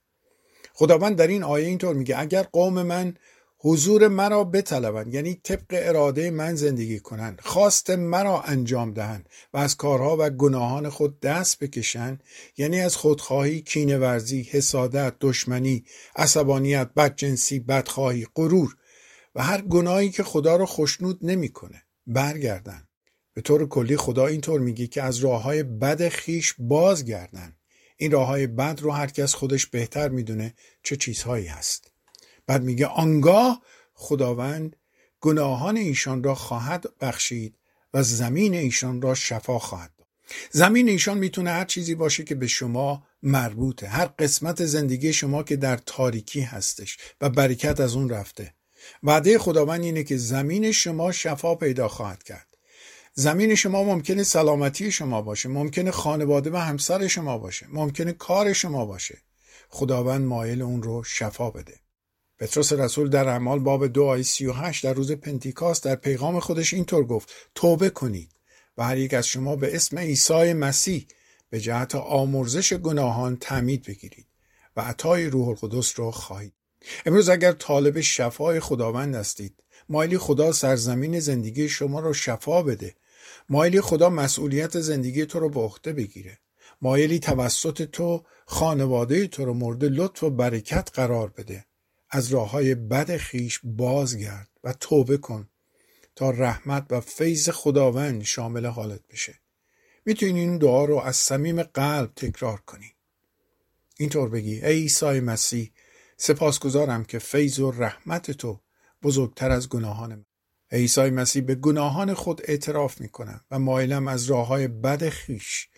خداوند در این آیه اینطور میگه اگر قوم من حضور مرا بطلبند یعنی طبق اراده من زندگی کنند خواست مرا انجام دهند و از کارها و گناهان خود دست بکشند یعنی از خودخواهی کینه ورزی حسادت دشمنی عصبانیت بدجنسی بدخواهی غرور و هر گناهی که خدا رو خشنود نمی‌کنه. برگردن. به طور کلی خدا اینطور میگه که از راه های بد خیش بازگردن. این راه های بد رو هر کس خودش بهتر می‌دونه چه چیزهایی هست. بعد میگه آنگاه خداوند گناهان ایشان را خواهد بخشید و زمین ایشان را شفا خواهد داد. زمین ایشان می‌تونه هر چیزی باشه که به شما مربوطه. هر قسمت زندگی شما که در تاریکی هستش و برکت از اون رفته. وعده خداوند اینه که زمین شما شفا پیدا خواهد کرد. زمین شما ممکنه سلامتی شما باشه ممکنه خانواده و همسر شما باشه ممکنه کار شما باشه. خداوند مایل اون رو شفا بده. پتروس رسول در اعمال باب دو آیه سی در روز پنتیکاست در پیغام خودش اینطور گفت توبه کنید و هر یک از شما به اسم عیسی مسیح به جهت آمرزش گناهان تعمید بگیرید و عطای روح القدس رو خواهید امروز اگر طالب شفای خداوند هستید مایلی خدا سرزمین زندگی شما رو شفا بده. مایلی خدا مسئولیت زندگی تو رو به عهده بگیره. مایلی توسط تو خانواده تو رو مورد لطف و برکت قرار بده. از راه های بد خیش بازگرد و توبه کن تا رحمت و فیض خداوند شامل حالت بشه. می‌تونی این دعا رو از صمیم قلب تکرار کنی. اینطور بگی ای عیسی مسیح سپاسگزارم که فیض و رحمت تو بزرگتر از گناهان من. عیسی مسیح به گناهان خود اعتراف می کنم و مایلم از راه های بد خیش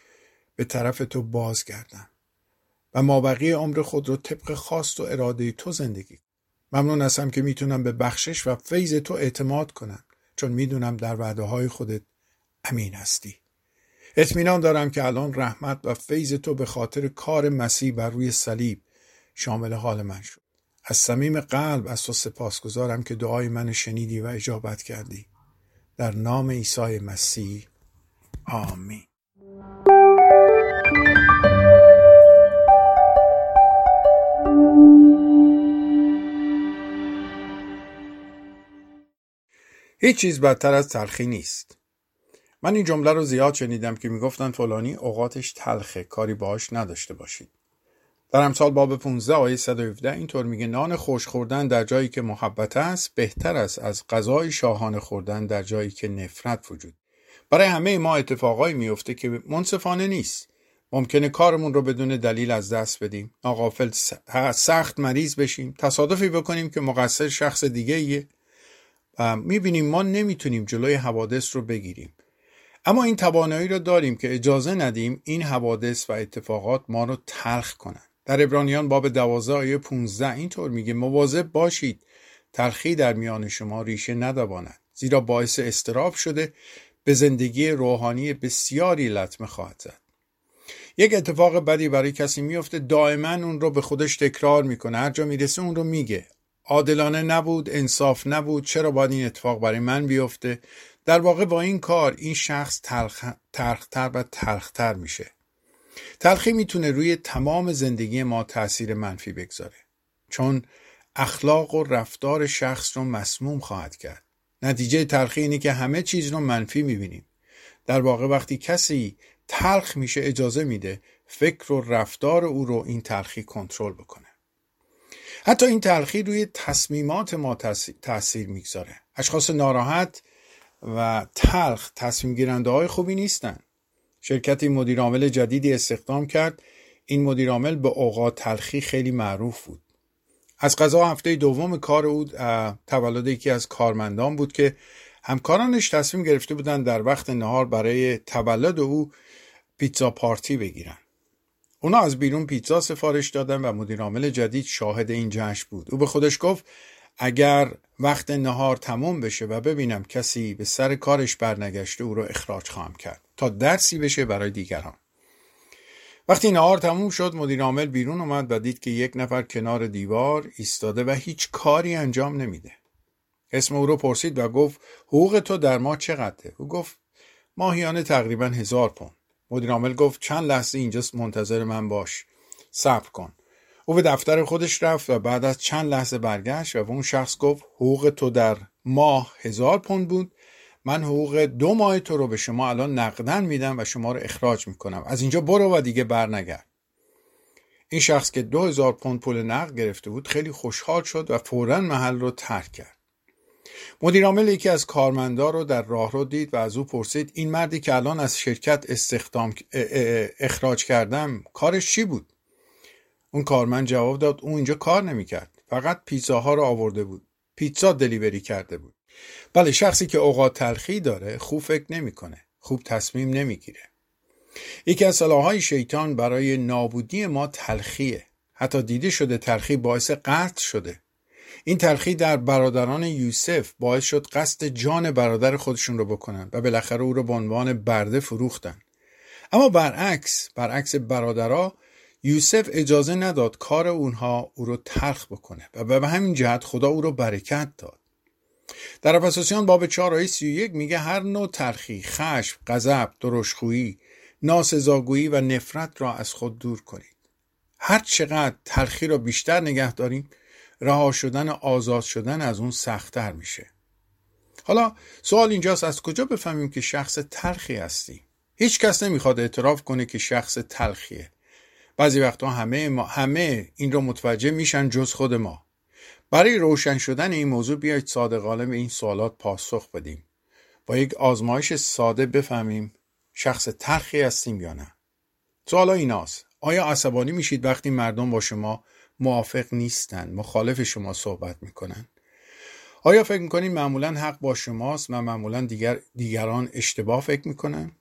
به طرف تو بازگردم و مابقی عمر خود رو طبق خواست و اراده تو زندگی ممنون هستم که می‌تونم به بخشش و فیض تو اعتماد کنم چون می‌دونم در وعده های خودت امین هستی. اطمینان دارم که الان رحمت و فیض تو به خاطر کار مسیح بر روی صلیب شامل حال من شد. از صمیم قلب از تو سپاسگزارم که دعای من شنیدی و اجابت کردی. در نام عیسی مسیح. آمین. هیچ چیز بدتر از تلخی نیست. من این جمله رو زیاد شنیدم که می‌گفتن فلانی اوقاتش تلخه کاری باهاش نداشته باشید. در امثال باب 15 آیه 117 اینطور میگه نان خوش خوردن در جایی که محبت است بهتر است از غذای شاهانه خوردن در جایی که نفرت وجود. برای همه ما اتفاقایی میفته که منصفانه نیست. ممکنه کارمون رو بدون دلیل از دست بدیم. ناقافل سخت مریض بشیم. تصادفی بکنیم که مقصر شخص دیگه ایه. و می‌بینیم ما نمی‌تونیم جلوی حوادث رو بگیریم. اما این توانایی رو داریم که اجازه ندیم این حوادث و اتفاقات ما رو تلخ کنن. در ابرانیان باب 12 آیه 15 اینطور میگه مواظب باشید تلخی در میان شما ریشه ندواند زیرا باعث استراب شده به زندگی روحانی بسیاری لطمه خواهد زد. یک اتفاق بدی برای کسی میفته دائما اون رو به خودش تکرار می‌کنه. هر جا می‌رسه اون رو میگه. عادلانه نبود انصاف نبود چرا باید این اتفاق برای من بیفته؟ در واقع با این کار این شخص تلخ... تلختر و تلختر میشه. تلخی می‌تونه روی تمام زندگی ما تاثیر منفی بگذاره. چون اخلاق و رفتار شخص رو مسموم خواهد کرد. نتیجه تلخی اینه که همه چیز رو منفی می‌بینیم. در واقع وقتی کسی تلخ میشه اجازه میده فکر و رفتار او رو این تلخی کنترل بکنه. حتی این تلخی روی تصمیمات ما تاثیر می‌گذاره. اشخاص ناراحت و تلخ تصمیم گیرنده های خوبی نیستن. شرکتی مدیرعامل جدیدی استخدام کرد. این مدیرعامل به اوقات تلخی خیلی معروف بود. از قضا هفته دوم کار او تولد یکی از کارمندان بود که همکارانش تصمیم گرفته بودند در وقت نهار برای تولد او پیتزا پارتی بگیرن اونا از بیرون پیتزا سفارش دادن و مدیرعامل جدید شاهد این جشن بود. او به خودش گفت اگر وقت نهار تموم بشه و ببینم کسی به سر کارش برنگشته او رو اخراج خواهم کرد تا درسی بشه برای دیگران. وقتی نهار تموم شد مدیر عامل بیرون اومد و دید که یک نفر کنار دیوار ایستاده و هیچ کاری انجام نمیده. اسم او رو پرسید و گفت حقوق تو در ما چقدره؟ او گفت ماهیانه تقریبا هزار پوند. مدیر عامل گفت چند لحظه اینجا منتظر من باش. صبر کن. او به دفتر خودش رفت و بعد از چند لحظه برگشت و به اون شخص گفت حقوق تو در ماه هزار پوند بود. من حقوق دو ماه تو رو به شما الان نقدن میدم و شما رو اخراج می‌کنم. از اینجا برو و دیگه برنگرد. این شخص که دو هزار پوند پول نقد گرفته بود خیلی خوشحال شد و فورا محل رو ترک کرد. مدیر عامل یکی از کارمندا رو در راه رو دید و از او پرسید این مردی که الان از شرکت استخدام اخراج کردم کارش چی بود؟ اون کارمند جواب داد اون اینجا کار نمی‌کرد. فقط پیتزاها رو آورده بود. پیتزا دلیوری کرده بود. بله شخصی که اوقات تلخی داره خوب فکر نمی‌کنه. خوب تصمیم نمی‌گیره. یکی از های شیطان برای نابودی ما تلخیه. حتی دیده شده تلخی باعث قتل شده. این تلخی در برادران یوسف باعث شد قصد جان برادر خودشون رو بکنن و بالاخره او رو به عنوان برده فروختن. اما برعکس برعکس برادرها یوسف اجازه نداد کار اونها او رو تلخ بکنه و به همین جهت خدا او رو برکت داد در افسوسیان باب 4 آیه 31 میگه هر نوع تلخی، خشم، غضب، درشخویی، ناسزاگویی و نفرت را از خود دور کنید. هر چقدر تلخی را بیشتر نگه داریم رها شدن آزاد شدن از اون سختتر میشه. حالا سوال اینجاست از کجا بفهمیم که شخص تلخی هستی؟ هیچ کس نمی‌خواد اعتراف کنه که شخص تلخیه. بعضی وقتا همه ما همه این رو متوجه میشن جز خود ما. برای روشن شدن این موضوع بیایید صادقانه به این سوالات پاسخ بدیم با یک آزمایش ساده بفهمیم شخص ترخی هستیم یا نه. سوالا ایناست. آیا عصبانی میشید وقتی مردم با شما موافق نیستند مخالف شما صحبت می‌کنن؟ آیا فکر می‌کنید معمولا حق با شماست و معمولا دیگر دیگران اشتباه فکر می‌کنن؟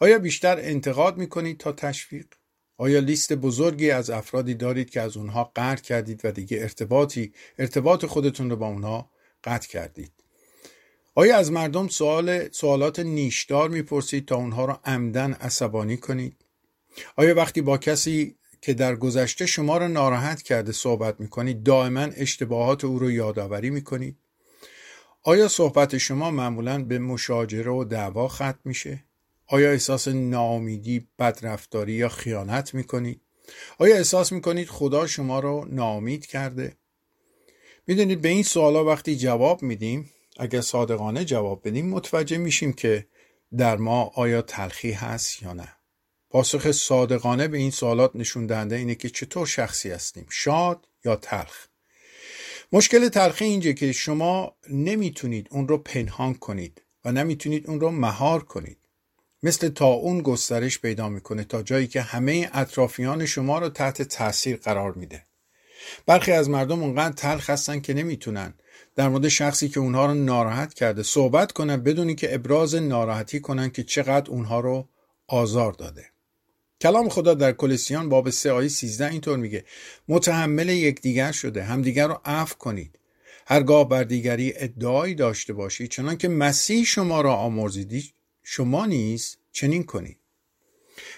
آیا بیشتر انتقاد می‌کنید تا تشویق؟ آیا لیست بزرگی از افرادی دارید که از اونها قطع کردید و دیگه ارتباطی ارتباط خودتون رو با اونها قطع کردید؟ آیا از مردم سوال سوالات نیشدار می‌پرسید تا اونها رو عمدن عصبانی کنید؟ آیا وقتی با کسی که در گذشته شما رو ناراحت کرده صحبت می‌کنید دائما اشتباهات او رو یادآوری می‌کنید؟ آیا صحبت شما معمولا به مشاجره و دعوا ختم میشه؟ آیا احساس ناامیدی، بدرفتاری یا خیانت می‌کنید؟ آیا احساس می‌کنید خدا شما رو ناامید کرده؟ می‌دونید به این سوالا وقتی جواب میدیم اگر صادقانه جواب بدیم متوجه میشیم که در ما آیا تلخی هست یا نه پاسخ صادقانه به این سوالات نشون دهنده اینه که چطور شخصی هستیم شاد یا تلخ مشکل تلخی اینجا که شما نمی‌تونید اون رو پنهان کنید و نمی‌تونید اون رو مهار کنید مثل تا اون گسترش پیدا می‌کنه تا جایی که همه اطرافیان شما رو تحت تاثیر قرار میده. برخی از مردم اونقدر تلخ هستن که نمی‌تونن در مورد شخصی که اونها رو ناراحت کرده صحبت کنن بدونی که ابراز ناراحتی کنن که چقدر اونها رو آزار داده. کلام خدا در کلسیان باب 3 آیه 13 اینطور میگه متحمل یکدیگر شده همدیگر رو عفو کنید. هرگاه بر دیگری ادعایی داشته باشید چنان که مسیح شما را آمرزیدی شما نیز چنین کنید.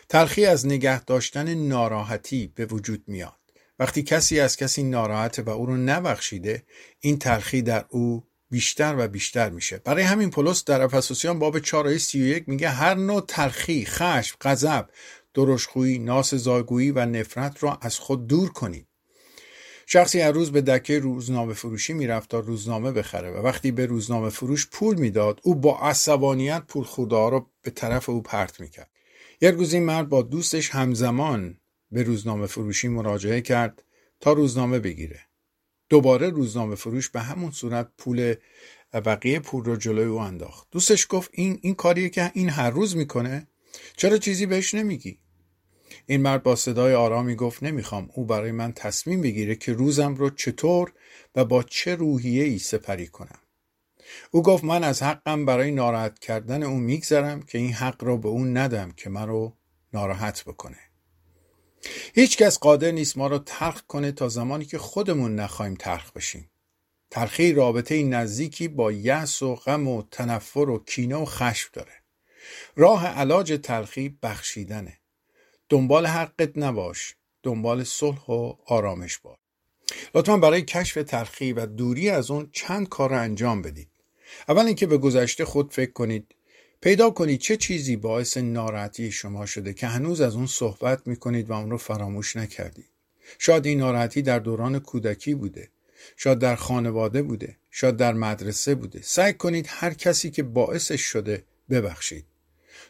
تلخی از نگه داشتن ناراحتی به وجود میاد. وقتی کسی از کسی ناراحته و او رو نبخشیده این تلخی در او بیشتر و بیشتر میشه. برای همین پولس در افسوسیان باب 4 آیه 31 میگه هر نوع تلخی خشم غضب درشخویی ناسزاگویی و نفرت را از خود دور کنید. شخصی هر روز به دکه روزنامه فروشی می‌رفت تا روزنامه بخره و وقتی به روزنامه فروش پول می‌داد او با عصبانیت پول خورده رو به طرف او پرت می‌کرد. یک روز این مرد با دوستش همزمان به روزنامه فروشی مراجعه کرد تا روزنامه بگیره. دوباره روزنامه فروش به همون صورت پول بقیه پول رو جلوی او انداخت. دوستش گفت این این کاریه که این هر روز می‌کنه چرا چیزی بهش نمیگی؟ این مرد با صدای آرامی گفت نمی‌خوام او برای من تصمیم بگیره که روزم رو چطور و با چه روحیه ای سپری کنم. او گفت من از حقم برای ناراحت کردن او میگذرم که این حق را به اون ندم که من رو ناراحت بکنه. هیچ کس قادر نیست ما رو تلخ کنه تا زمانی که خودمون نخواهیم تلخ بشیم. تلخی رابطه نزدیکی با یأس و غم و تنفر و کینه و خشم داره. راه علاج تلخی بخشیدنه. دنبال حقت نباش دنبال صلح و آرامش باش. لطفا برای کشف تلخی و دوری از اون چند کار رو انجام بدید. اول اینکه به گذشته خود فکر کنید. پیدا کنید چه چیزی باعث ناراحتی شما شده که هنوز از اون صحبت می‌کنید و اون رو فراموش نکردید. شاید این ناراحتی در دوران کودکی بوده. شاید در خانواده بوده. شاید در مدرسه بوده. سعی کنید هر کسی که باعثش شده ببخشید.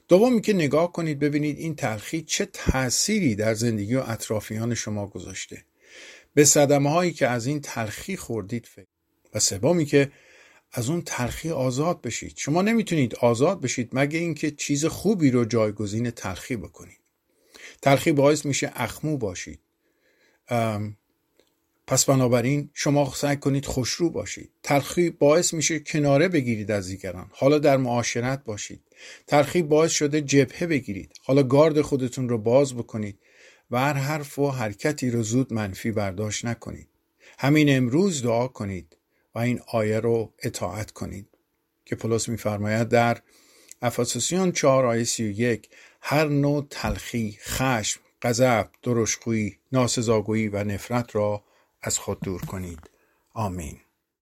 دومی که نگاه کنید ببینید این تلخی چه تأثیری در زندگی و اطرافیان شما گذاشته. به صدمه هایی که از این تلخی خوردید فکر و سومی که از اون تلخی آزاد بشید. شما نمی‌تونید آزاد بشید مگه اینکه چیز خوبی رو جایگزین تلخی بکنید. تلخی باعث میشه اخمو باشید. پس بنابراین شما سعی کنید خوشرو باشید. تلخی باعث میشه کناره بگیرید از دیگران. حالا در معاشرت باشید. تلخی باعث شده جبهه بگیرید. حالا گارد خودتون رو باز بکنید و هر حرف و حرکتی رو زود منفی برداشت نکنید. همین امروز دعا کنید و این آیه رو اطاعت کنید. که پولس میفرماید در افسوسیان 4 آیه 31 هر نوع تلخی خشم غضب درشخویی ناسزاگویی و نفرت را از خود دور کنید. آمین.